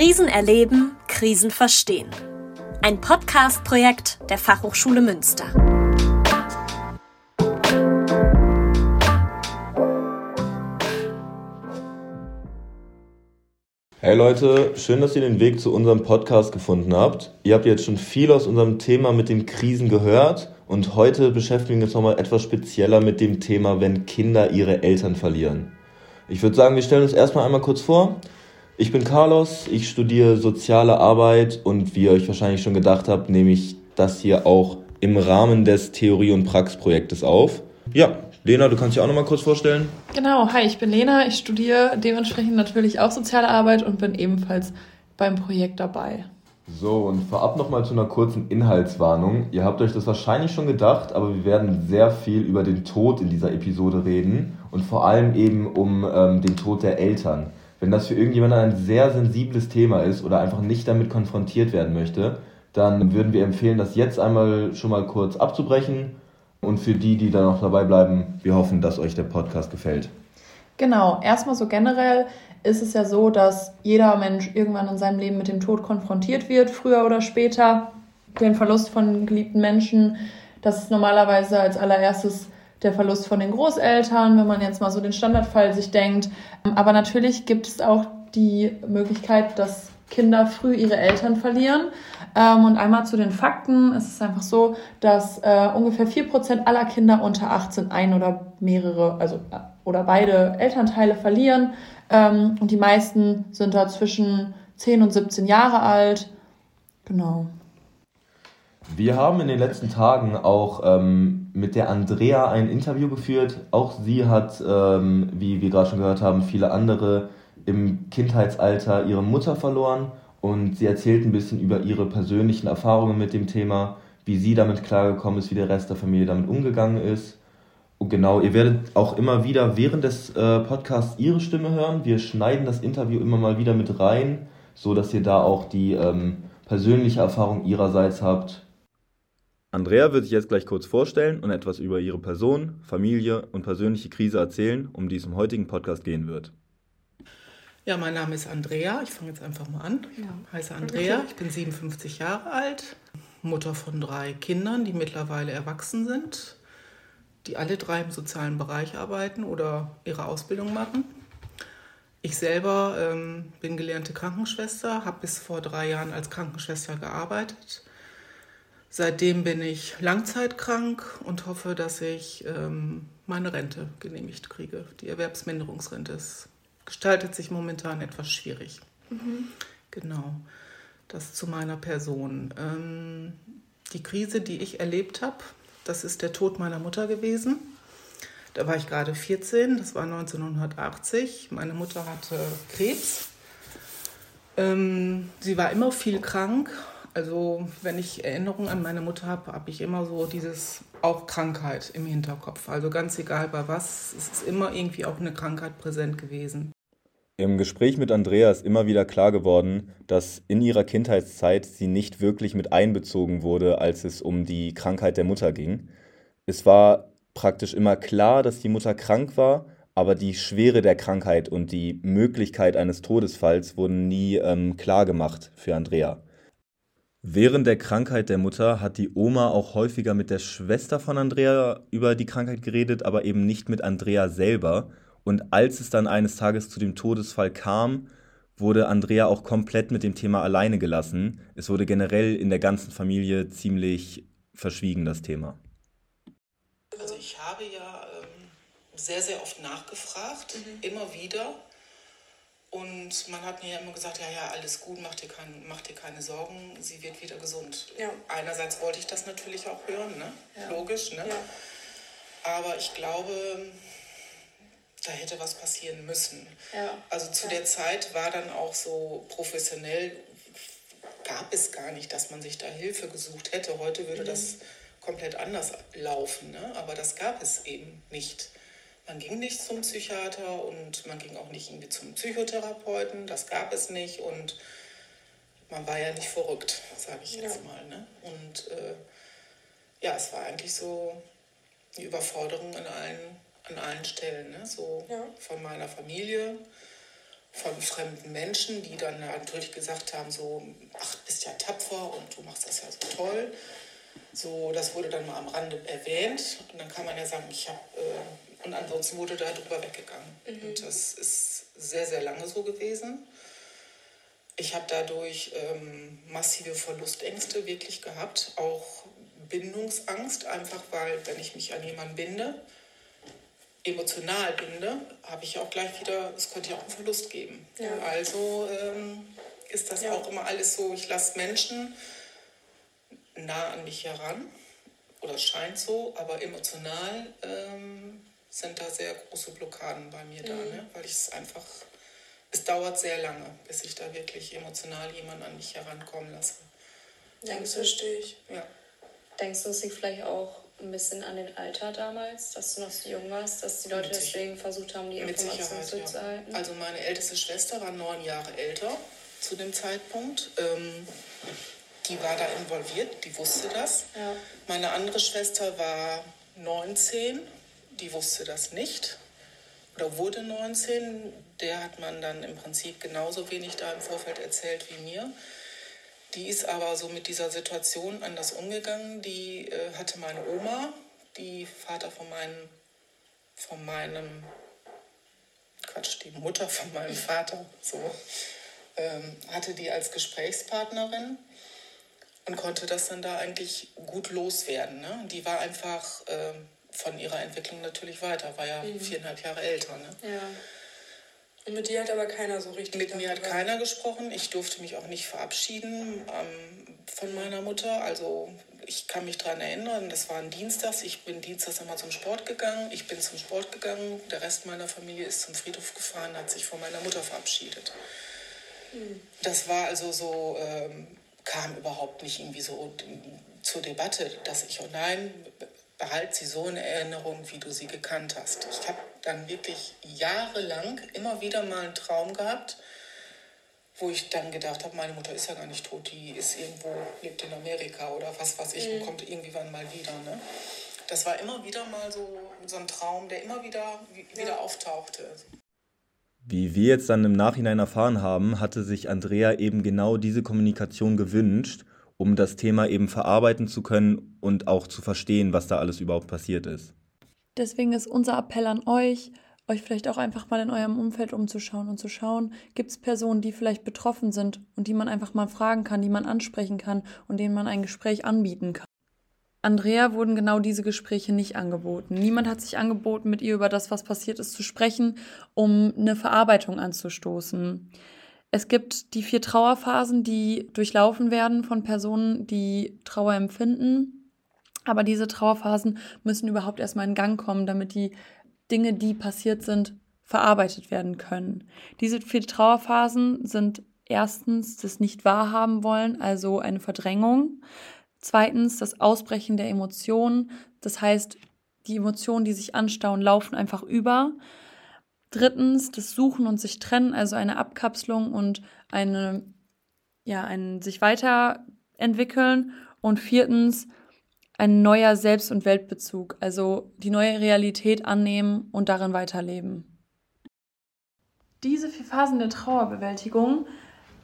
Krisen erleben, Krisen verstehen. Ein Podcast-Projekt der Fachhochschule Münster. Hey Leute, schön, dass ihr den Weg zu unserem Podcast gefunden habt. Ihr habt jetzt schon viel aus unserem Thema mit den Krisen gehört und heute beschäftigen wir uns nochmal etwas spezieller mit dem Thema, wenn Kinder ihre Eltern verlieren. Ich würde sagen, wir stellen uns erstmal einmal kurz vor. Ich bin Carlos, ich studiere soziale Arbeit und wie ihr euch wahrscheinlich schon gedacht habt, nehme ich das hier auch im Rahmen des Theorie- und Praxisprojektes auf. Ja, Lena, du kannst dich auch noch mal kurz vorstellen. Genau, hi, ich bin Lena, ich studiere dementsprechend natürlich auch soziale Arbeit und bin ebenfalls beim Projekt dabei. So, und vorab noch mal zu einer kurzen Inhaltswarnung. Ihr habt euch das wahrscheinlich schon gedacht, aber wir werden sehr viel über den Tod in dieser Episode reden und vor allem eben um ähm, den Tod der Eltern. Wenn das für irgendjemanden ein sehr sensibles Thema ist oder einfach nicht damit konfrontiert werden möchte, dann würden wir empfehlen, das jetzt einmal schon mal kurz abzubrechen. Und für die, die da noch dabei bleiben, wir hoffen, dass euch der Podcast gefällt. Genau, erstmal so generell ist es ja so, dass jeder Mensch irgendwann in seinem Leben mit dem Tod konfrontiert wird, früher oder später. Den Verlust von geliebten Menschen, das ist normalerweise als allererstes der Verlust von den Großeltern, wenn man jetzt mal so den Standardfall sich denkt. Aber natürlich gibt es auch die Möglichkeit, dass Kinder früh ihre Eltern verlieren. Ähm, und einmal zu den Fakten. Es ist einfach so, dass äh, ungefähr 4% aller Kinder unter 18 ein oder mehrere, also äh, oder beide Elternteile verlieren. Ähm, und die meisten sind da zwischen 10 und 17 Jahre alt. Genau. Wir haben in den letzten Tagen auch ähm, mit der Andrea ein Interview geführt. Auch sie hat, ähm, wie wir gerade schon gehört haben, viele andere im Kindheitsalter ihre Mutter verloren und sie erzählt ein bisschen über ihre persönlichen Erfahrungen mit dem Thema, wie sie damit klargekommen ist, wie der Rest der Familie damit umgegangen ist. Und genau, ihr werdet auch immer wieder während des äh, Podcasts ihre Stimme hören. Wir schneiden das Interview immer mal wieder mit rein, so dass ihr da auch die ähm, persönliche Erfahrung ihrerseits habt Andrea wird sich jetzt gleich kurz vorstellen und etwas über ihre Person, Familie und persönliche Krise erzählen, um die es im heutigen Podcast gehen wird. Ja, mein Name ist Andrea. Ich fange jetzt einfach mal an. Ich ja. heiße Andrea. Ich bin 57 Jahre alt, Mutter von drei Kindern, die mittlerweile erwachsen sind, die alle drei im sozialen Bereich arbeiten oder ihre Ausbildung machen. Ich selber ähm, bin gelernte Krankenschwester, habe bis vor drei Jahren als Krankenschwester gearbeitet Seitdem bin ich langzeitkrank und hoffe, dass ich ähm, meine Rente genehmigt kriege. Die Erwerbsminderungsrente ist, gestaltet sich momentan etwas schwierig. Mhm. Genau, das zu meiner Person. Ähm, die Krise, die ich erlebt habe, das ist der Tod meiner Mutter gewesen. Da war ich gerade 14, das war 1980. Meine Mutter hatte Krebs. Ähm, sie war immer viel krank also wenn ich Erinnerungen an meine Mutter habe, habe ich immer so dieses auch Krankheit im Hinterkopf. Also ganz egal bei was, es ist immer irgendwie auch eine Krankheit präsent gewesen. Im Gespräch mit Andrea ist immer wieder klar geworden, dass in ihrer Kindheitszeit sie nicht wirklich mit einbezogen wurde, als es um die Krankheit der Mutter ging. Es war praktisch immer klar, dass die Mutter krank war, aber die Schwere der Krankheit und die Möglichkeit eines Todesfalls wurden nie ähm, klar gemacht für Andrea. Während der Krankheit der Mutter hat die Oma auch häufiger mit der Schwester von Andrea über die Krankheit geredet, aber eben nicht mit Andrea selber. Und als es dann eines Tages zu dem Todesfall kam, wurde Andrea auch komplett mit dem Thema alleine gelassen. Es wurde generell in der ganzen Familie ziemlich verschwiegen, das Thema. Also ich habe ja ähm, sehr, sehr oft nachgefragt, mhm. immer wieder. Und man hat mir ja immer gesagt, ja, ja, alles gut, mach dir, kein, mach dir keine Sorgen, sie wird wieder gesund. Ja. Einerseits wollte ich das natürlich auch hören, ne? Ja. logisch, ne? Aber ich glaube, da hätte was passieren müssen. Also zu der Zeit war dann auch so professionell, gab es gar nicht, dass man sich da Hilfe gesucht hätte. Heute würde mhm. das komplett anders laufen, ne? aber das gab es eben nicht. Man ging nicht zum Psychiater und man ging auch nicht irgendwie zum Psychotherapeuten, das gab es nicht und man war ja nicht verrückt, sage ich jetzt ja. mal. Ne? Und äh, ja, es war eigentlich so die Überforderung an allen, an allen Stellen, ne? so ja. von meiner Familie von fremden Menschen, die dann natürlich gesagt haben, so, ach, bist ja tapfer und du machst das ja so toll. So, das wurde dann mal am Rande erwähnt und dann kann man ja sagen, ich habe, äh, und ansonsten wurde da drüber weggegangen. Mhm. Und das ist sehr, sehr lange so gewesen. Ich habe dadurch ähm, massive Verlustängste wirklich gehabt, auch Bindungsangst, einfach weil, wenn ich mich an jemanden binde, emotional binde, habe ich auch gleich wieder, es könnte ja auch einen Verlust geben. Ja. Also ähm, ist das ja. auch immer alles so, ich lasse Menschen nah an mich heran, oder es scheint so, aber emotional ähm, sind da sehr große Blockaden bei mir mhm. da, ne? weil ich es einfach, es dauert sehr lange, bis ich da wirklich emotional jemanden an mich herankommen lasse. Ja, das verstehe ich. Ja. Denkst du, es liegt vielleicht auch ein bisschen an den Alter damals, dass du noch so jung warst, dass die Leute deswegen versucht haben, die Informationen zurückzuhalten? Ja. Also meine älteste Schwester war neun Jahre älter zu dem Zeitpunkt. Ähm, die war da involviert, die wusste das. Ja. Meine andere Schwester war 19, die wusste das nicht oder wurde 19. Der hat man dann im Prinzip genauso wenig da im Vorfeld erzählt wie mir. Die ist aber so mit dieser Situation anders umgegangen. Die äh, hatte meine Oma, die Vater von meinem, von meinem, Quatsch, die Mutter von meinem Vater, so, ähm, hatte die als Gesprächspartnerin und konnte das dann da eigentlich gut loswerden. Ne? Die war einfach äh, von ihrer Entwicklung natürlich weiter, war ja mhm. viereinhalb Jahre älter. Ne? Ja. Und mit dir hat aber keiner so richtig. Mit mir hat keiner gesprochen. Ich durfte mich auch nicht verabschieden ähm, von meiner Mutter. Also ich kann mich daran erinnern, das war ein Dienstag. Ich bin dienstags einmal zum Sport gegangen. Ich bin zum Sport gegangen. Der Rest meiner Familie ist zum Friedhof gefahren, hat sich von meiner Mutter verabschiedet. Mhm. Das war also so, ähm, kam überhaupt nicht irgendwie so zur Debatte, dass ich, oh nein, behalte sie so in Erinnerung, wie du sie gekannt hast. Ich habe dann wirklich jahrelang immer wieder mal einen Traum gehabt, wo ich dann gedacht habe, meine Mutter ist ja gar nicht tot, die ist irgendwo, lebt in Amerika oder was weiß ich, mhm. und kommt irgendwann mal wieder. Ne? Das war immer wieder mal so, so ein Traum, der immer wieder, wieder ja. auftauchte. Wie wir jetzt dann im Nachhinein erfahren haben, hatte sich Andrea eben genau diese Kommunikation gewünscht um das Thema eben verarbeiten zu können und auch zu verstehen, was da alles überhaupt passiert ist. Deswegen ist unser Appell an euch, euch vielleicht auch einfach mal in eurem Umfeld umzuschauen und zu schauen, gibt es Personen, die vielleicht betroffen sind und die man einfach mal fragen kann, die man ansprechen kann und denen man ein Gespräch anbieten kann. Andrea wurden genau diese Gespräche nicht angeboten. Niemand hat sich angeboten, mit ihr über das, was passiert ist, zu sprechen, um eine Verarbeitung anzustoßen. Es gibt die vier Trauerphasen, die durchlaufen werden von Personen, die Trauer empfinden. Aber diese Trauerphasen müssen überhaupt erstmal in Gang kommen, damit die Dinge, die passiert sind, verarbeitet werden können. Diese vier Trauerphasen sind erstens das Nicht-Wahrhaben wollen, also eine Verdrängung. Zweitens das Ausbrechen der Emotionen. Das heißt, die Emotionen, die sich anstauen, laufen einfach über. Drittens das Suchen und sich trennen, also eine Abkapselung und eine, ja, ein sich weiterentwickeln. Und viertens ein neuer Selbst- und Weltbezug, also die neue Realität annehmen und darin weiterleben. Diese vier Phasen der Trauerbewältigung,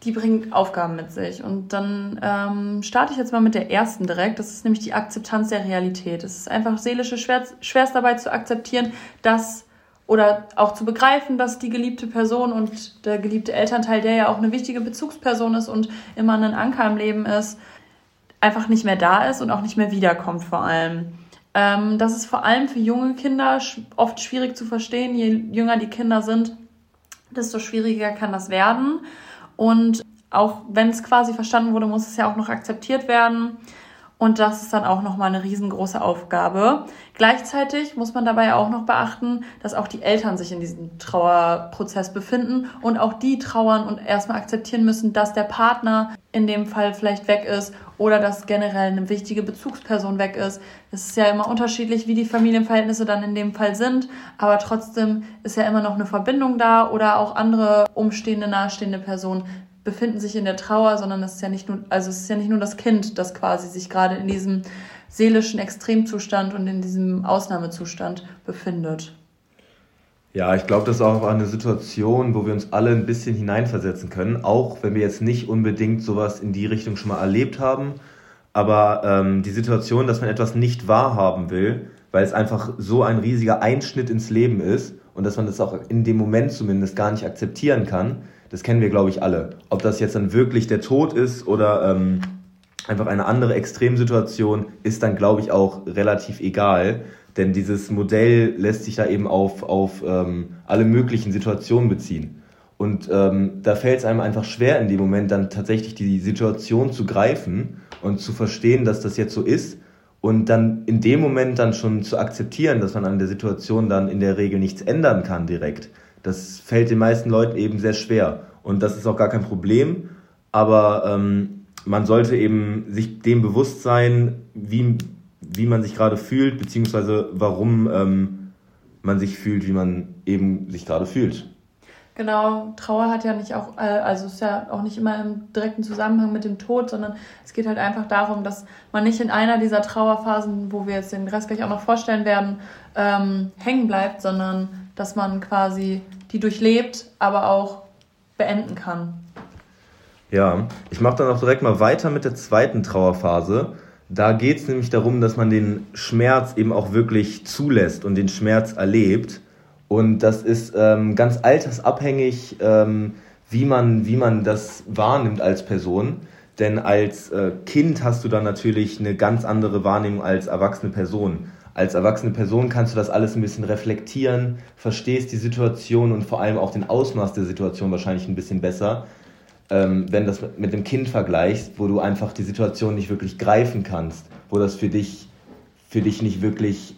die bringen Aufgaben mit sich. Und dann ähm, starte ich jetzt mal mit der ersten direkt. Das ist nämlich die Akzeptanz der Realität. Es ist einfach seelische Schwerstarbeit zu akzeptieren, dass oder auch zu begreifen, dass die geliebte Person und der geliebte Elternteil, der ja auch eine wichtige Bezugsperson ist und immer ein Anker im Leben ist, einfach nicht mehr da ist und auch nicht mehr wiederkommt vor allem. Ähm, das ist vor allem für junge Kinder oft schwierig zu verstehen. Je jünger die Kinder sind, desto schwieriger kann das werden. Und auch wenn es quasi verstanden wurde, muss es ja auch noch akzeptiert werden. Und das ist dann auch nochmal eine riesengroße Aufgabe. Gleichzeitig muss man dabei auch noch beachten, dass auch die Eltern sich in diesem Trauerprozess befinden und auch die trauern und erstmal akzeptieren müssen, dass der Partner in dem Fall vielleicht weg ist oder dass generell eine wichtige Bezugsperson weg ist. Es ist ja immer unterschiedlich, wie die Familienverhältnisse dann in dem Fall sind, aber trotzdem ist ja immer noch eine Verbindung da oder auch andere umstehende, nahestehende Personen befinden sich in der Trauer, sondern es ist ja nicht nur, also es ist ja nicht nur das Kind, das quasi sich gerade in diesem seelischen Extremzustand und in diesem Ausnahmezustand befindet. Ja, ich glaube, das ist auch eine Situation, wo wir uns alle ein bisschen hineinversetzen können, auch wenn wir jetzt nicht unbedingt sowas in die Richtung schon mal erlebt haben. Aber ähm, die Situation, dass man etwas nicht wahrhaben will, weil es einfach so ein riesiger Einschnitt ins Leben ist und dass man das auch in dem Moment zumindest gar nicht akzeptieren kann, das kennen wir, glaube ich, alle. Ob das jetzt dann wirklich der Tod ist oder ähm, einfach eine andere Extremsituation, ist dann, glaube ich, auch relativ egal. Denn dieses Modell lässt sich da eben auf, auf ähm, alle möglichen Situationen beziehen. Und ähm, da fällt es einem einfach schwer, in dem Moment dann tatsächlich die Situation zu greifen und zu verstehen, dass das jetzt so ist und dann in dem Moment dann schon zu akzeptieren, dass man an der Situation dann in der Regel nichts ändern kann direkt. Das fällt den meisten Leuten eben sehr schwer. Und das ist auch gar kein Problem. Aber ähm, man sollte eben sich dem bewusst sein, wie, wie man sich gerade fühlt, beziehungsweise warum ähm, man sich fühlt, wie man eben sich gerade fühlt. Genau, Trauer hat ja nicht auch, äh, also ist ja auch nicht immer im direkten Zusammenhang mit dem Tod, sondern es geht halt einfach darum, dass man nicht in einer dieser Trauerphasen, wo wir jetzt den Rest gleich auch noch vorstellen werden, ähm, hängen bleibt, sondern dass man quasi die durchlebt, aber auch beenden kann. Ja, ich mache dann auch direkt mal weiter mit der zweiten Trauerphase. Da geht es nämlich darum, dass man den Schmerz eben auch wirklich zulässt und den Schmerz erlebt. Und das ist ähm, ganz altersabhängig, ähm, wie, man, wie man das wahrnimmt als Person. Denn als äh, Kind hast du dann natürlich eine ganz andere Wahrnehmung als erwachsene Person. Als erwachsene Person kannst du das alles ein bisschen reflektieren, verstehst die Situation und vor allem auch den Ausmaß der Situation wahrscheinlich ein bisschen besser ähm, wenn das mit dem Kind vergleichst, wo du einfach die Situation nicht wirklich greifen kannst, wo das für dich, für dich nicht wirklich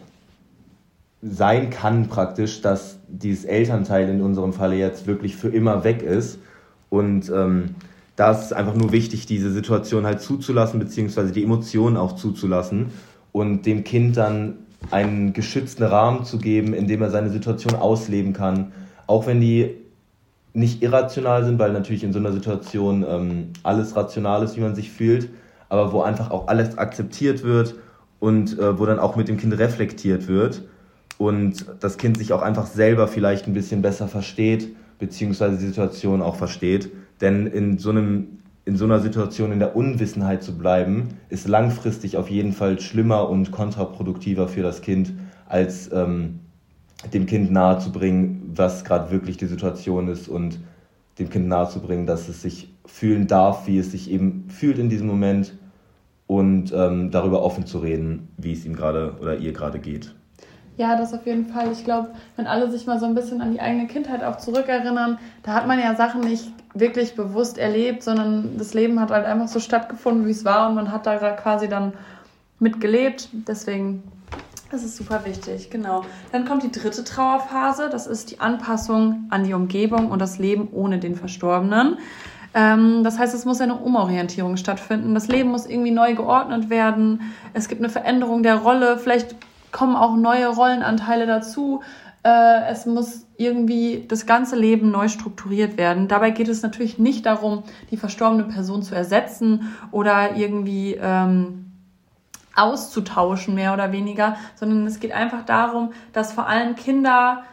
sein kann praktisch, dass dieses Elternteil in unserem Falle jetzt wirklich für immer weg ist. Und ähm, da ist es einfach nur wichtig, diese Situation halt zuzulassen, beziehungsweise die Emotionen auch zuzulassen und dem Kind dann einen geschützten Rahmen zu geben, in dem er seine Situation ausleben kann. Auch wenn die nicht irrational sind, weil natürlich in so einer Situation ähm, alles rational ist, wie man sich fühlt, aber wo einfach auch alles akzeptiert wird und äh, wo dann auch mit dem Kind reflektiert wird und das Kind sich auch einfach selber vielleicht ein bisschen besser versteht, beziehungsweise die Situation auch versteht. Denn in so einem in so einer Situation in der Unwissenheit zu bleiben, ist langfristig auf jeden Fall schlimmer und kontraproduktiver für das Kind, als ähm, dem Kind nahezubringen, was gerade wirklich die Situation ist und dem Kind nahezubringen, dass es sich fühlen darf, wie es sich eben fühlt in diesem Moment und ähm, darüber offen zu reden, wie es ihm gerade oder ihr gerade geht. Ja, das auf jeden Fall. Ich glaube, wenn alle sich mal so ein bisschen an die eigene Kindheit auch zurückerinnern, da hat man ja Sachen nicht wirklich bewusst erlebt, sondern das Leben hat halt einfach so stattgefunden, wie es war und man hat da quasi dann mitgelebt. Deswegen das ist super wichtig, genau. Dann kommt die dritte Trauerphase, das ist die Anpassung an die Umgebung und das Leben ohne den Verstorbenen. Ähm, das heißt, es muss eine Umorientierung stattfinden. Das Leben muss irgendwie neu geordnet werden. Es gibt eine Veränderung der Rolle. Vielleicht kommen auch neue Rollenanteile dazu. Äh, es muss irgendwie das ganze Leben neu strukturiert werden. Dabei geht es natürlich nicht darum, die verstorbene Person zu ersetzen oder irgendwie ähm, auszutauschen, mehr oder weniger, sondern es geht einfach darum, dass vor allem Kinder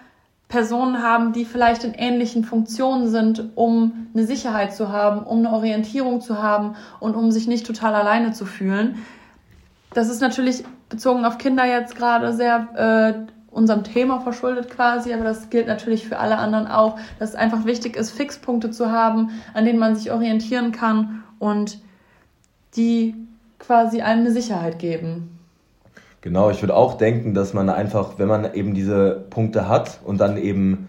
Personen haben, die vielleicht in ähnlichen Funktionen sind, um eine Sicherheit zu haben, um eine Orientierung zu haben und um sich nicht total alleine zu fühlen. Das ist natürlich bezogen auf Kinder jetzt gerade sehr äh, unserem Thema verschuldet quasi, aber das gilt natürlich für alle anderen auch, dass es einfach wichtig ist, Fixpunkte zu haben, an denen man sich orientieren kann und die quasi einem eine Sicherheit geben. Genau, ich würde auch denken, dass man einfach, wenn man eben diese Punkte hat und dann eben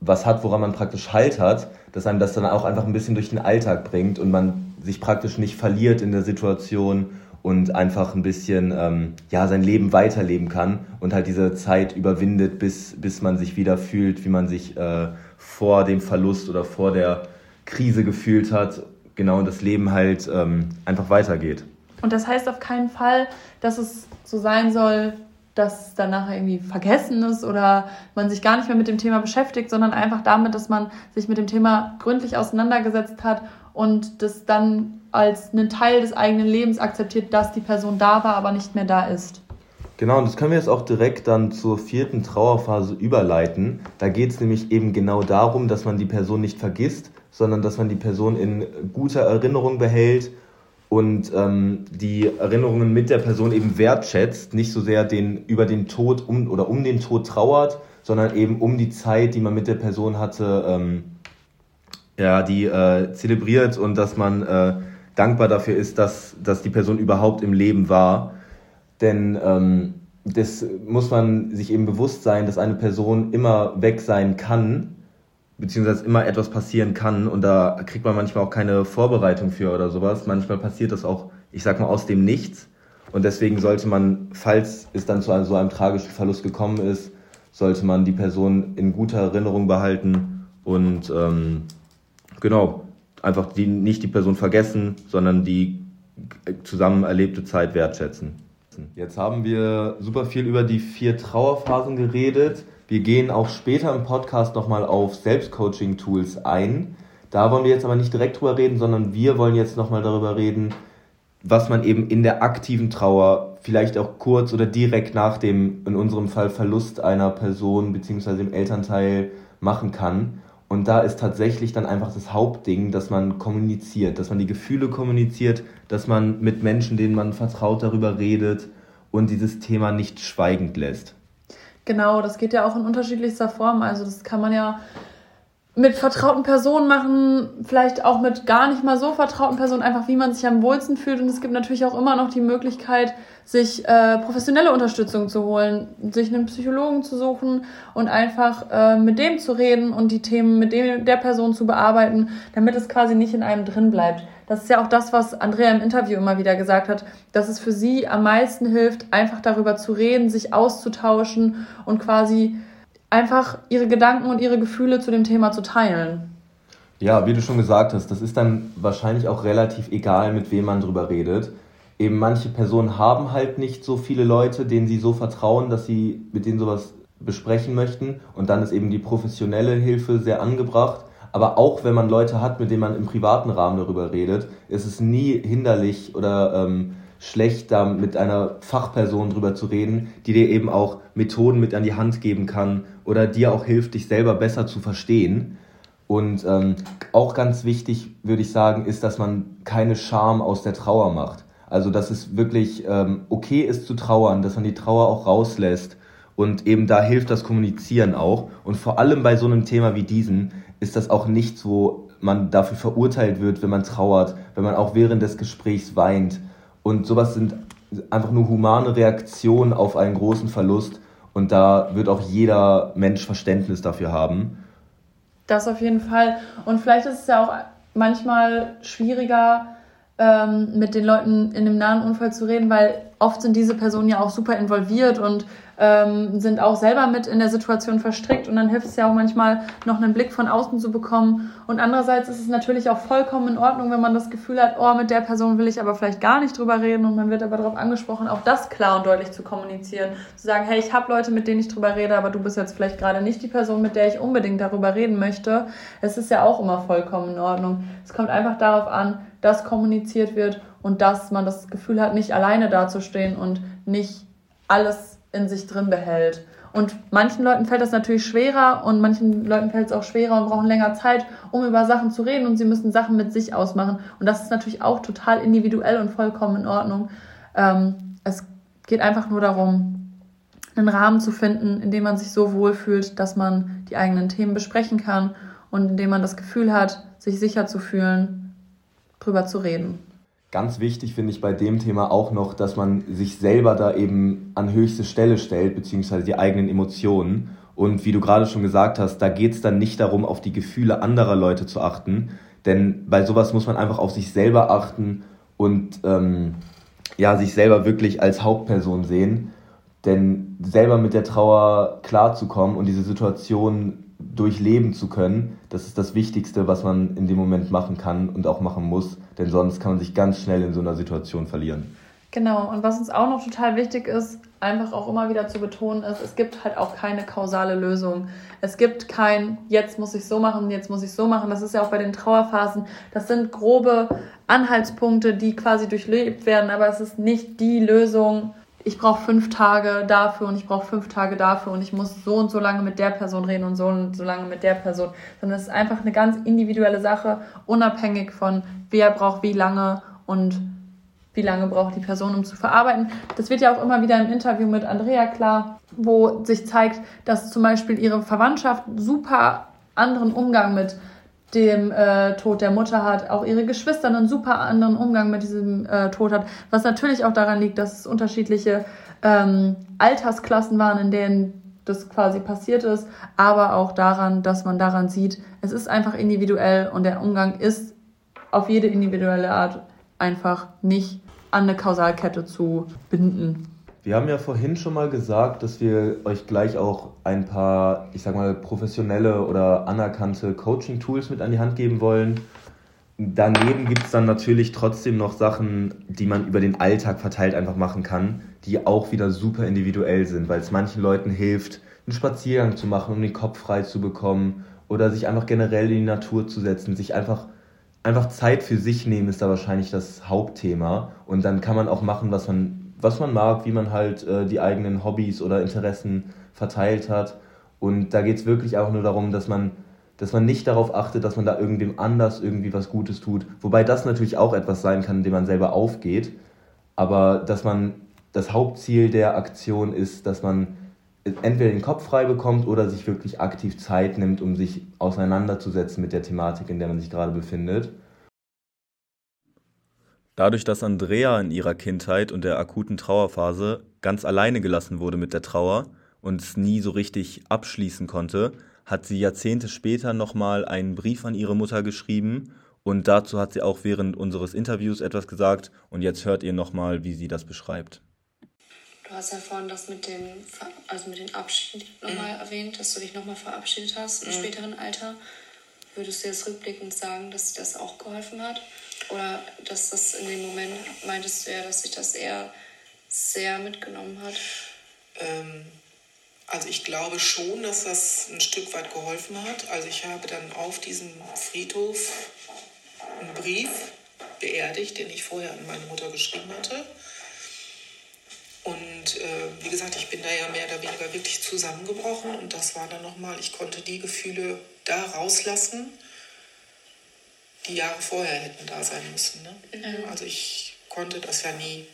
was hat, woran man praktisch Halt hat, dass einem das dann auch einfach ein bisschen durch den Alltag bringt und man sich praktisch nicht verliert in der Situation und einfach ein bisschen ähm, ja, sein Leben weiterleben kann und halt diese Zeit überwindet, bis, bis man sich wieder fühlt, wie man sich äh, vor dem Verlust oder vor der Krise gefühlt hat. Genau, und das Leben halt ähm, einfach weitergeht. Und das heißt auf keinen Fall, dass es so sein soll, dass es danach irgendwie vergessen ist oder man sich gar nicht mehr mit dem Thema beschäftigt, sondern einfach damit, dass man sich mit dem Thema gründlich auseinandergesetzt hat und das dann als einen Teil des eigenen Lebens akzeptiert, dass die Person da war, aber nicht mehr da ist. Genau, und das können wir jetzt auch direkt dann zur vierten Trauerphase überleiten. Da geht es nämlich eben genau darum, dass man die Person nicht vergisst, sondern dass man die Person in guter Erinnerung behält und ähm, die Erinnerungen mit der Person eben wertschätzt, nicht so sehr den, über den Tod um, oder um den Tod trauert, sondern eben um die Zeit, die man mit der Person hatte, ähm, ja, die äh, zelebriert und dass man äh, dankbar dafür ist, dass, dass die Person überhaupt im Leben war. Denn ähm, das muss man sich eben bewusst sein, dass eine Person immer weg sein kann, beziehungsweise immer etwas passieren kann und da kriegt man manchmal auch keine Vorbereitung für oder sowas. Manchmal passiert das auch, ich sag mal, aus dem Nichts. Und deswegen sollte man, falls es dann zu einem, so einem tragischen Verlust gekommen ist, sollte man die Person in guter Erinnerung behalten und ähm, genau, einfach die, nicht die Person vergessen, sondern die zusammen erlebte Zeit wertschätzen. Jetzt haben wir super viel über die vier Trauerphasen geredet. Wir gehen auch später im Podcast nochmal auf Selbstcoaching-Tools ein. Da wollen wir jetzt aber nicht direkt drüber reden, sondern wir wollen jetzt nochmal darüber reden, was man eben in der aktiven Trauer, vielleicht auch kurz oder direkt nach dem, in unserem Fall Verlust einer Person bzw. dem Elternteil machen kann. Und da ist tatsächlich dann einfach das Hauptding, dass man kommuniziert, dass man die Gefühle kommuniziert, dass man mit Menschen, denen man vertraut, darüber redet und dieses Thema nicht schweigend lässt. Genau, das geht ja auch in unterschiedlichster Form. Also das kann man ja mit vertrauten Personen machen, vielleicht auch mit gar nicht mal so vertrauten Personen, einfach wie man sich am wohlsten fühlt. Und es gibt natürlich auch immer noch die Möglichkeit, sich äh, professionelle Unterstützung zu holen, sich einen Psychologen zu suchen und einfach äh, mit dem zu reden und die Themen mit dem, der Person zu bearbeiten, damit es quasi nicht in einem drin bleibt. Das ist ja auch das, was Andrea im Interview immer wieder gesagt hat, dass es für sie am meisten hilft, einfach darüber zu reden, sich auszutauschen und quasi einfach ihre Gedanken und ihre Gefühle zu dem Thema zu teilen. Ja, wie du schon gesagt hast, das ist dann wahrscheinlich auch relativ egal, mit wem man drüber redet. Eben manche Personen haben halt nicht so viele Leute, denen sie so vertrauen, dass sie mit denen sowas besprechen möchten. Und dann ist eben die professionelle Hilfe sehr angebracht. Aber auch wenn man Leute hat, mit denen man im privaten Rahmen darüber redet, ist es nie hinderlich oder ähm, schlecht, da mit einer Fachperson drüber zu reden, die dir eben auch Methoden mit an die Hand geben kann oder dir auch hilft, dich selber besser zu verstehen. Und ähm, auch ganz wichtig, würde ich sagen, ist, dass man keine Scham aus der Trauer macht. Also, dass es wirklich ähm, okay ist zu trauern, dass man die Trauer auch rauslässt. Und eben da hilft das Kommunizieren auch. Und vor allem bei so einem Thema wie diesem ist das auch nichts, wo man dafür verurteilt wird, wenn man trauert, wenn man auch während des Gesprächs weint. Und sowas sind einfach nur humane Reaktionen auf einen großen Verlust. Und da wird auch jeder Mensch Verständnis dafür haben. Das auf jeden Fall. Und vielleicht ist es ja auch manchmal schwieriger, ähm, mit den Leuten in dem nahen Unfall zu reden, weil oft sind diese Personen ja auch super involviert und ähm, sind auch selber mit in der Situation verstrickt und dann hilft es ja auch manchmal noch einen Blick von außen zu bekommen. Und andererseits ist es natürlich auch vollkommen in Ordnung, wenn man das Gefühl hat, oh, mit der Person will ich aber vielleicht gar nicht drüber reden und man wird aber darauf angesprochen, auch das klar und deutlich zu kommunizieren. Zu sagen, hey, ich habe Leute, mit denen ich drüber rede, aber du bist jetzt vielleicht gerade nicht die Person, mit der ich unbedingt darüber reden möchte. Es ist ja auch immer vollkommen in Ordnung. Es kommt einfach darauf an, dass kommuniziert wird und dass man das Gefühl hat, nicht alleine dazustehen und nicht alles in sich drin behält. Und manchen Leuten fällt das natürlich schwerer und manchen Leuten fällt es auch schwerer und brauchen länger Zeit, um über Sachen zu reden und sie müssen Sachen mit sich ausmachen. Und das ist natürlich auch total individuell und vollkommen in Ordnung. Ähm, es geht einfach nur darum, einen Rahmen zu finden, in dem man sich so wohlfühlt, dass man die eigenen Themen besprechen kann und in dem man das Gefühl hat, sich sicher zu fühlen, drüber zu reden. Ganz wichtig finde ich bei dem Thema auch noch, dass man sich selber da eben an höchste Stelle stellt, beziehungsweise die eigenen Emotionen. Und wie du gerade schon gesagt hast, da geht es dann nicht darum, auf die Gefühle anderer Leute zu achten. Denn bei sowas muss man einfach auf sich selber achten und ähm, ja, sich selber wirklich als Hauptperson sehen. Denn selber mit der Trauer klarzukommen und diese Situation durchleben zu können, das ist das Wichtigste, was man in dem Moment machen kann und auch machen muss, denn sonst kann man sich ganz schnell in so einer Situation verlieren. Genau, und was uns auch noch total wichtig ist, einfach auch immer wieder zu betonen, ist, es gibt halt auch keine kausale Lösung. Es gibt kein, jetzt muss ich so machen, jetzt muss ich so machen. Das ist ja auch bei den Trauerphasen. Das sind grobe Anhaltspunkte, die quasi durchlebt werden, aber es ist nicht die Lösung ich brauche fünf Tage dafür und ich brauche fünf Tage dafür und ich muss so und so lange mit der Person reden und so und so lange mit der Person, sondern es ist einfach eine ganz individuelle Sache, unabhängig von wer braucht wie lange und wie lange braucht die Person, um zu verarbeiten. Das wird ja auch immer wieder im Interview mit Andrea klar, wo sich zeigt, dass zum Beispiel ihre Verwandtschaft super anderen Umgang mit dem äh, Tod der Mutter hat, auch ihre Geschwister einen super anderen Umgang mit diesem äh, Tod hat, was natürlich auch daran liegt, dass es unterschiedliche ähm, Altersklassen waren, in denen das quasi passiert ist, aber auch daran, dass man daran sieht, es ist einfach individuell und der Umgang ist auf jede individuelle Art einfach nicht an eine Kausalkette zu binden. Wir haben ja vorhin schon mal gesagt, dass wir euch gleich auch ein paar, ich sag mal, professionelle oder anerkannte Coaching-Tools mit an die Hand geben wollen. Daneben gibt es dann natürlich trotzdem noch Sachen, die man über den Alltag verteilt einfach machen kann, die auch wieder super individuell sind, weil es manchen Leuten hilft, einen Spaziergang zu machen, um den Kopf frei zu bekommen oder sich einfach generell in die Natur zu setzen, sich einfach einfach Zeit für sich nehmen ist da wahrscheinlich das Hauptthema und dann kann man auch machen, was man was man mag, wie man halt äh, die eigenen Hobbys oder Interessen verteilt hat. Und da geht es wirklich auch nur darum, dass man, dass man nicht darauf achtet, dass man da irgendwem anders irgendwie was Gutes tut. Wobei das natürlich auch etwas sein kann, in dem man selber aufgeht. Aber dass man das Hauptziel der Aktion ist, dass man entweder den Kopf frei bekommt oder sich wirklich aktiv Zeit nimmt, um sich auseinanderzusetzen mit der Thematik, in der man sich gerade befindet. Dadurch, dass Andrea in ihrer Kindheit und der akuten Trauerphase ganz alleine gelassen wurde mit der Trauer und es nie so richtig abschließen konnte, hat sie Jahrzehnte später nochmal einen Brief an ihre Mutter geschrieben und dazu hat sie auch während unseres Interviews etwas gesagt und jetzt hört ihr nochmal, wie sie das beschreibt. Du hast ja vorhin das mit dem, also mit dem Abschied nochmal mhm. erwähnt, dass du dich nochmal verabschiedet hast im mhm. späteren Alter. Würdest du jetzt rückblickend sagen, dass dir das auch geholfen hat? Oder dass das in dem Moment, meintest du ja, dass sich das eher sehr mitgenommen hat? Ähm, also ich glaube schon, dass das ein Stück weit geholfen hat. Also ich habe dann auf diesem Friedhof einen Brief beerdigt, den ich vorher an meine Mutter geschrieben hatte. Und äh, wie gesagt, ich bin da ja mehr oder weniger wirklich zusammengebrochen und das war dann nochmal, ich konnte die Gefühle da rauslassen die Jahre vorher hätten da sein müssen. Ne? Mhm. Also ich konnte das ja nie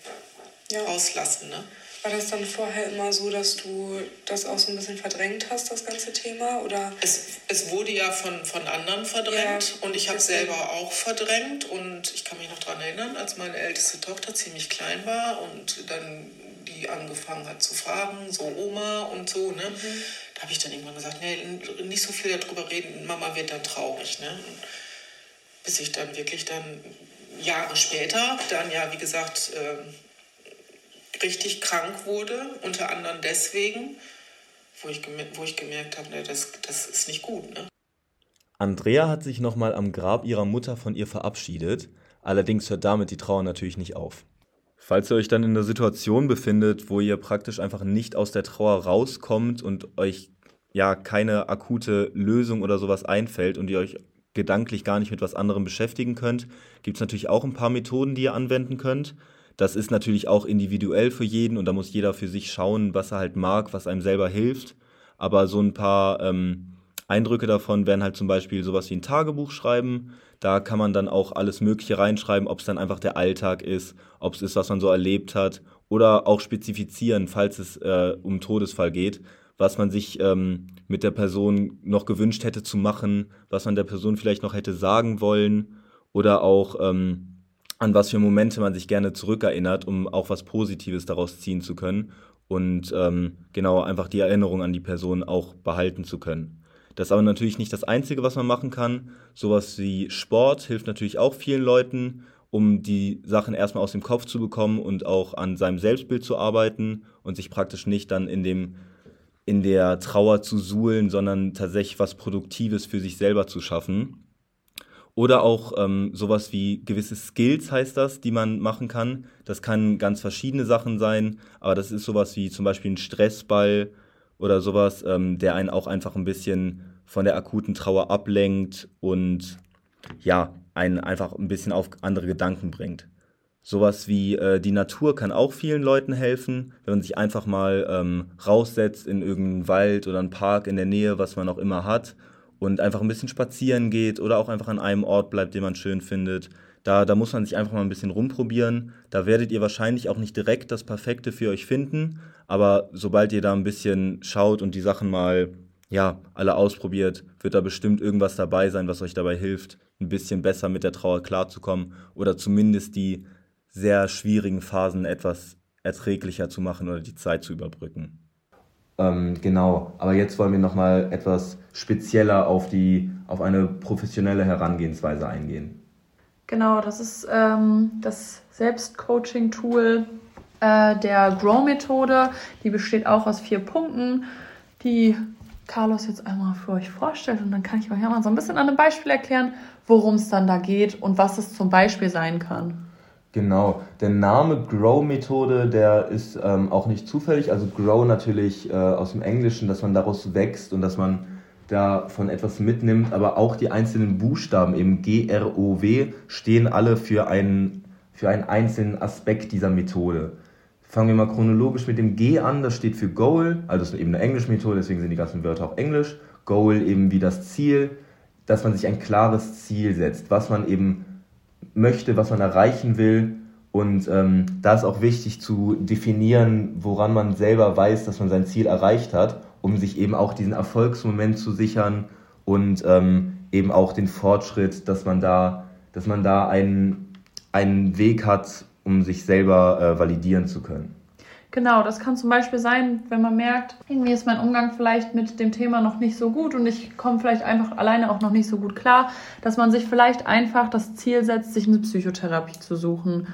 ja. auslassen. Ne? War das dann vorher immer so, dass du das auch so ein bisschen verdrängt hast, das ganze Thema? Oder? Es, es wurde ja von, von anderen verdrängt ja, und ich habe selber auch verdrängt. Und ich kann mich noch daran erinnern, als meine älteste Tochter ziemlich klein war und dann die angefangen hat zu fragen, so Oma und so. Ne? Mhm. Da habe ich dann irgendwann gesagt, nee, nicht so viel darüber reden, Mama wird dann traurig. Ne? Und bis ich dann wirklich dann Jahre später, dann ja, wie gesagt, äh, richtig krank wurde, unter anderem deswegen, wo ich, wo ich gemerkt habe, ne, das, das ist nicht gut. Ne? Andrea hat sich nochmal am Grab ihrer Mutter von ihr verabschiedet, allerdings hört damit die Trauer natürlich nicht auf. Falls ihr euch dann in der Situation befindet, wo ihr praktisch einfach nicht aus der Trauer rauskommt und euch ja keine akute Lösung oder sowas einfällt und ihr euch gedanklich gar nicht mit was anderem beschäftigen könnt, gibt es natürlich auch ein paar Methoden, die ihr anwenden könnt. Das ist natürlich auch individuell für jeden und da muss jeder für sich schauen, was er halt mag, was einem selber hilft. Aber so ein paar ähm, Eindrücke davon wären halt zum Beispiel sowas wie ein Tagebuch schreiben. Da kann man dann auch alles Mögliche reinschreiben, ob es dann einfach der Alltag ist, ob es ist, was man so erlebt hat oder auch spezifizieren, falls es äh, um Todesfall geht was man sich ähm, mit der Person noch gewünscht hätte zu machen, was man der Person vielleicht noch hätte sagen wollen oder auch ähm, an was für Momente man sich gerne zurückerinnert, um auch was Positives daraus ziehen zu können und ähm, genau einfach die Erinnerung an die Person auch behalten zu können. Das ist aber natürlich nicht das Einzige, was man machen kann. Sowas wie Sport hilft natürlich auch vielen Leuten, um die Sachen erstmal aus dem Kopf zu bekommen und auch an seinem Selbstbild zu arbeiten und sich praktisch nicht dann in dem in der Trauer zu suhlen, sondern tatsächlich was Produktives für sich selber zu schaffen. Oder auch ähm, sowas wie gewisse Skills heißt das, die man machen kann. Das kann ganz verschiedene Sachen sein, aber das ist sowas wie zum Beispiel ein Stressball oder sowas, ähm, der einen auch einfach ein bisschen von der akuten Trauer ablenkt und ja, einen einfach ein bisschen auf andere Gedanken bringt. Sowas wie äh, die Natur kann auch vielen Leuten helfen, wenn man sich einfach mal ähm, raussetzt in irgendeinen Wald oder einen Park in der Nähe, was man auch immer hat, und einfach ein bisschen spazieren geht oder auch einfach an einem Ort bleibt, den man schön findet. Da, da muss man sich einfach mal ein bisschen rumprobieren. Da werdet ihr wahrscheinlich auch nicht direkt das Perfekte für euch finden, aber sobald ihr da ein bisschen schaut und die Sachen mal ja, alle ausprobiert, wird da bestimmt irgendwas dabei sein, was euch dabei hilft, ein bisschen besser mit der Trauer klarzukommen oder zumindest die sehr schwierigen Phasen etwas erträglicher zu machen oder die Zeit zu überbrücken. Ähm, genau, aber jetzt wollen wir nochmal etwas spezieller auf, die, auf eine professionelle Herangehensweise eingehen. Genau, das ist ähm, das Selbstcoaching-Tool äh, der Grow-Methode. Die besteht auch aus vier Punkten, die Carlos jetzt einmal für euch vorstellt. Und dann kann ich euch ja mal so ein bisschen an einem Beispiel erklären, worum es dann da geht und was es zum Beispiel sein kann. Genau, der Name Grow-Methode, der ist ähm, auch nicht zufällig. Also Grow natürlich äh, aus dem Englischen, dass man daraus wächst und dass man davon etwas mitnimmt, aber auch die einzelnen Buchstaben, eben G, R, O, W, stehen alle für einen, für einen einzelnen Aspekt dieser Methode. Fangen wir mal chronologisch mit dem G an, das steht für Goal, also ist eben eine englische Methode, deswegen sind die ganzen Wörter auch Englisch. Goal eben wie das Ziel, dass man sich ein klares Ziel setzt, was man eben möchte, was man erreichen will. Und ähm, da ist auch wichtig zu definieren, woran man selber weiß, dass man sein Ziel erreicht hat, um sich eben auch diesen Erfolgsmoment zu sichern und ähm, eben auch den Fortschritt, dass man da, dass man da einen, einen Weg hat, um sich selber äh, validieren zu können. Genau, das kann zum Beispiel sein, wenn man merkt, irgendwie ist mein Umgang vielleicht mit dem Thema noch nicht so gut und ich komme vielleicht einfach alleine auch noch nicht so gut klar, dass man sich vielleicht einfach das Ziel setzt, sich eine Psychotherapie zu suchen.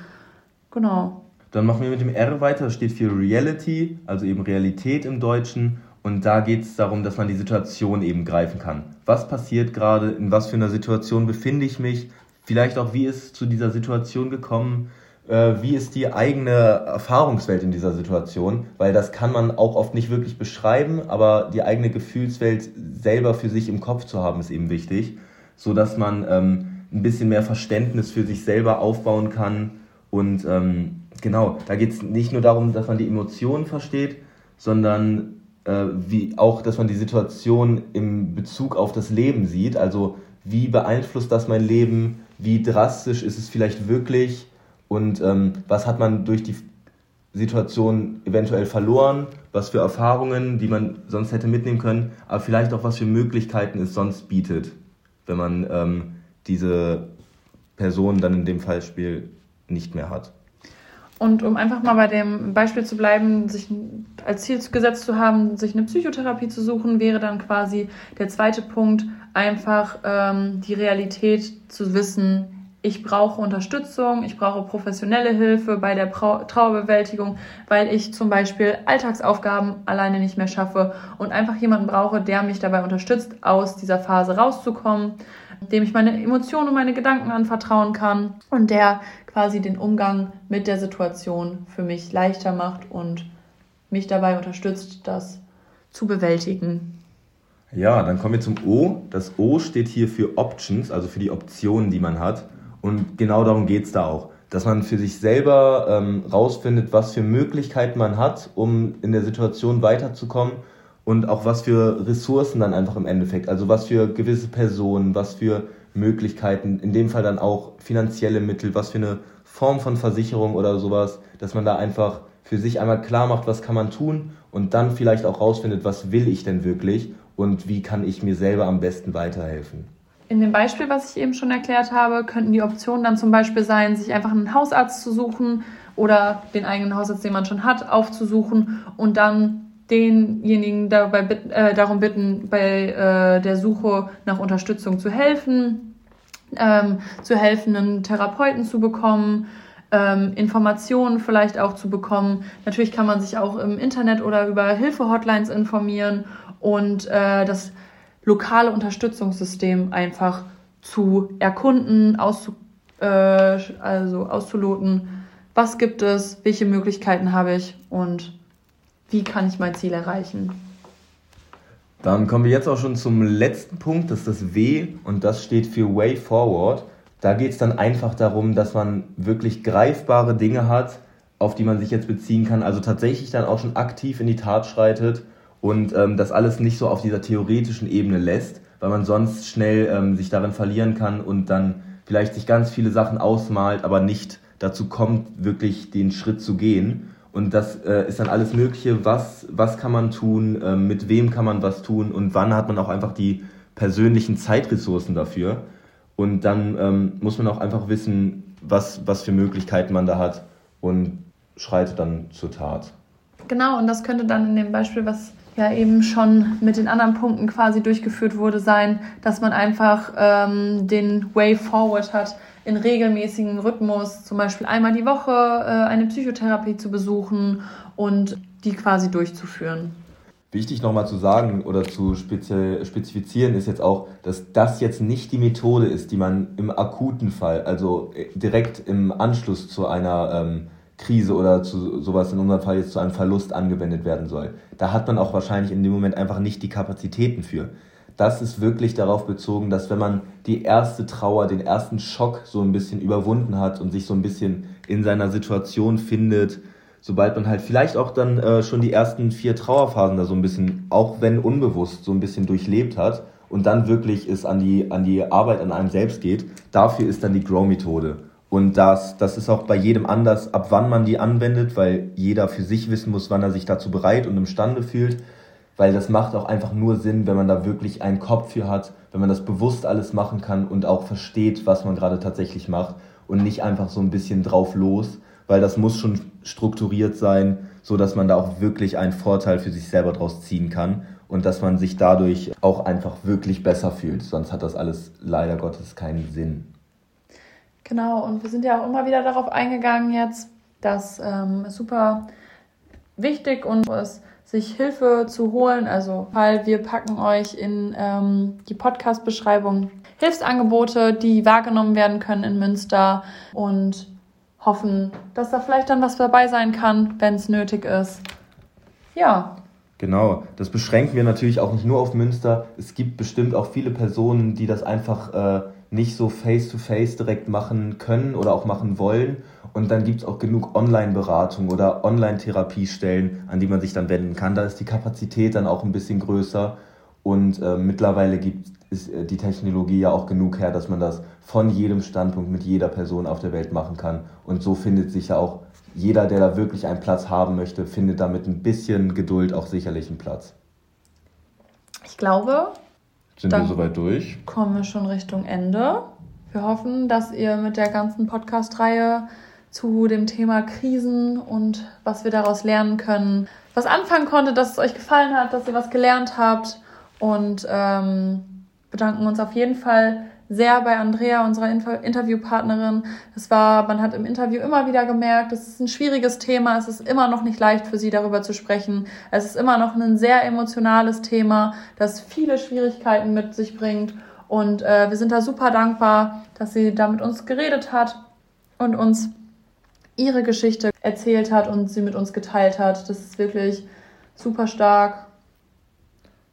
Genau. Dann machen wir mit dem R weiter, das steht für Reality, also eben Realität im Deutschen. Und da geht es darum, dass man die Situation eben greifen kann. Was passiert gerade, in was für einer Situation befinde ich mich, vielleicht auch, wie ist zu dieser Situation gekommen, wie ist die eigene Erfahrungswelt in dieser Situation, weil das kann man auch oft nicht wirklich beschreiben, aber die eigene Gefühlswelt selber für sich im Kopf zu haben, ist eben wichtig, so dass man ähm, ein bisschen mehr Verständnis für sich selber aufbauen kann. Und ähm, genau, da geht es nicht nur darum, dass man die Emotionen versteht, sondern äh, wie auch, dass man die Situation im Bezug auf das Leben sieht, also wie beeinflusst das mein Leben, wie drastisch ist es vielleicht wirklich, und ähm, was hat man durch die Situation eventuell verloren, was für Erfahrungen, die man sonst hätte mitnehmen können, aber vielleicht auch was für Möglichkeiten es sonst bietet, wenn man ähm, diese Person dann in dem Fallspiel nicht mehr hat. Und um einfach mal bei dem Beispiel zu bleiben, sich als Ziel gesetzt zu haben, sich eine Psychotherapie zu suchen, wäre dann quasi der zweite Punkt, einfach ähm, die Realität zu wissen, ich brauche Unterstützung, ich brauche professionelle Hilfe bei der Trauerbewältigung, weil ich zum Beispiel Alltagsaufgaben alleine nicht mehr schaffe und einfach jemanden brauche, der mich dabei unterstützt, aus dieser Phase rauszukommen, dem ich meine Emotionen und meine Gedanken anvertrauen kann und der quasi den Umgang mit der Situation für mich leichter macht und mich dabei unterstützt, das zu bewältigen. Ja, dann kommen wir zum O. Das O steht hier für Options, also für die Optionen, die man hat. Und genau darum geht es da auch. Dass man für sich selber ähm, rausfindet, was für Möglichkeiten man hat, um in der Situation weiterzukommen und auch was für Ressourcen dann einfach im Endeffekt, also was für gewisse Personen, was für Möglichkeiten, in dem Fall dann auch finanzielle Mittel, was für eine Form von Versicherung oder sowas, dass man da einfach für sich einmal klar macht, was kann man tun und dann vielleicht auch rausfindet, was will ich denn wirklich und wie kann ich mir selber am besten weiterhelfen. In dem Beispiel, was ich eben schon erklärt habe, könnten die Optionen dann zum Beispiel sein, sich einfach einen Hausarzt zu suchen oder den eigenen Hausarzt, den man schon hat, aufzusuchen und dann denjenigen dabei, äh, darum bitten, bei äh, der Suche nach Unterstützung zu helfen, ähm, zu helfen, einen Therapeuten zu bekommen, ähm, Informationen vielleicht auch zu bekommen. Natürlich kann man sich auch im Internet oder über Hilfe-Hotlines informieren und äh, das lokale Unterstützungssystem einfach zu erkunden, auszu, äh, also auszuloten, was gibt es, welche Möglichkeiten habe ich und wie kann ich mein Ziel erreichen. Dann kommen wir jetzt auch schon zum letzten Punkt, das ist das W und das steht für Way Forward. Da geht es dann einfach darum, dass man wirklich greifbare Dinge hat, auf die man sich jetzt beziehen kann, also tatsächlich dann auch schon aktiv in die Tat schreitet und ähm, das alles nicht so auf dieser theoretischen Ebene lässt, weil man sonst schnell ähm, sich darin verlieren kann und dann vielleicht sich ganz viele Sachen ausmalt, aber nicht dazu kommt, wirklich den Schritt zu gehen. Und das äh, ist dann alles Mögliche, was, was kann man tun, äh, mit wem kann man was tun und wann hat man auch einfach die persönlichen Zeitressourcen dafür. Und dann ähm, muss man auch einfach wissen, was, was für Möglichkeiten man da hat und schreitet dann zur Tat. Genau, und das könnte dann in dem Beispiel, was ja eben schon mit den anderen Punkten quasi durchgeführt wurde, sein, dass man einfach ähm, den Way Forward hat, in regelmäßigen Rhythmus, zum Beispiel einmal die Woche äh, eine Psychotherapie zu besuchen und die quasi durchzuführen. Wichtig nochmal zu sagen oder zu spezifizieren ist jetzt auch, dass das jetzt nicht die Methode ist, die man im akuten Fall, also äh, direkt im Anschluss zu einer ähm, Krise oder zu sowas in unserem Fall jetzt zu einem Verlust angewendet werden soll. Da hat man auch wahrscheinlich in dem Moment einfach nicht die Kapazitäten für. Das ist wirklich darauf bezogen, dass wenn man die erste Trauer, den ersten Schock so ein bisschen überwunden hat und sich so ein bisschen in seiner Situation findet, sobald man halt vielleicht auch dann äh, schon die ersten vier Trauerphasen da so ein bisschen, auch wenn unbewusst, so ein bisschen durchlebt hat und dann wirklich es an die, an die Arbeit an einem selbst geht, dafür ist dann die Grow-Methode. Und das, das ist auch bei jedem anders, ab wann man die anwendet, weil jeder für sich wissen muss, wann er sich dazu bereit und imstande fühlt. Weil das macht auch einfach nur Sinn, wenn man da wirklich einen Kopf für hat, wenn man das bewusst alles machen kann und auch versteht, was man gerade tatsächlich macht und nicht einfach so ein bisschen drauf los, weil das muss schon strukturiert sein, so dass man da auch wirklich einen Vorteil für sich selber draus ziehen kann und dass man sich dadurch auch einfach wirklich besser fühlt. Sonst hat das alles leider Gottes keinen Sinn. Genau, und wir sind ja auch immer wieder darauf eingegangen jetzt, dass ähm, es super wichtig und ist, sich Hilfe zu holen. Also, weil wir packen euch in ähm, die Podcast-Beschreibung Hilfsangebote, die wahrgenommen werden können in Münster und hoffen, dass da vielleicht dann was dabei sein kann, wenn es nötig ist. Ja. Genau, das beschränken wir natürlich auch nicht nur auf Münster. Es gibt bestimmt auch viele Personen, die das einfach äh, nicht so face-to-face -face direkt machen können oder auch machen wollen. Und dann gibt es auch genug Online-Beratung oder Online-Therapiestellen, an die man sich dann wenden kann. Da ist die Kapazität dann auch ein bisschen größer. Und äh, mittlerweile gibt ist äh, die Technologie ja auch genug her, dass man das von jedem Standpunkt mit jeder Person auf der Welt machen kann. Und so findet sich ja auch jeder, der da wirklich einen Platz haben möchte, findet da mit ein bisschen Geduld auch sicherlich einen Platz. Ich glaube, sind wir soweit durch? Kommen wir schon Richtung Ende. Wir hoffen, dass ihr mit der ganzen Podcast-Reihe zu dem Thema Krisen und was wir daraus lernen können, was anfangen konnte, dass es euch gefallen hat, dass ihr was gelernt habt und ähm, bedanken uns auf jeden Fall sehr bei Andrea, unserer Interviewpartnerin. Es war, man hat im Interview immer wieder gemerkt, es ist ein schwieriges Thema, es ist immer noch nicht leicht für sie darüber zu sprechen. Es ist immer noch ein sehr emotionales Thema, das viele Schwierigkeiten mit sich bringt. Und äh, wir sind da super dankbar, dass sie da mit uns geredet hat und uns ihre Geschichte erzählt hat und sie mit uns geteilt hat. Das ist wirklich super stark.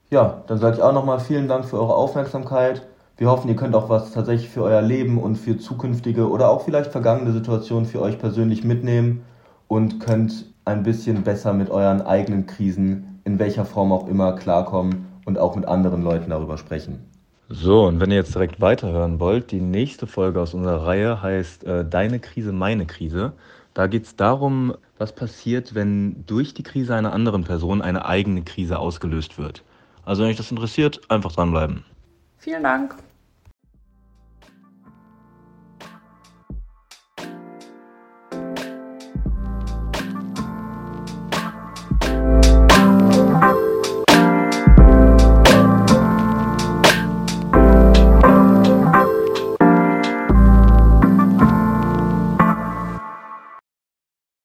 Ja, dann sage ich auch nochmal vielen Dank für eure Aufmerksamkeit. Wir hoffen, ihr könnt auch was tatsächlich für euer Leben und für zukünftige oder auch vielleicht vergangene Situationen für euch persönlich mitnehmen und könnt ein bisschen besser mit euren eigenen Krisen in welcher Form auch immer klarkommen und auch mit anderen Leuten darüber sprechen. So, und wenn ihr jetzt direkt weiterhören wollt, die nächste Folge aus unserer Reihe heißt äh, Deine Krise, meine Krise. Da geht es darum, was passiert, wenn durch die Krise einer anderen Person eine eigene Krise ausgelöst wird. Also wenn euch das interessiert, einfach dranbleiben. Vielen Dank.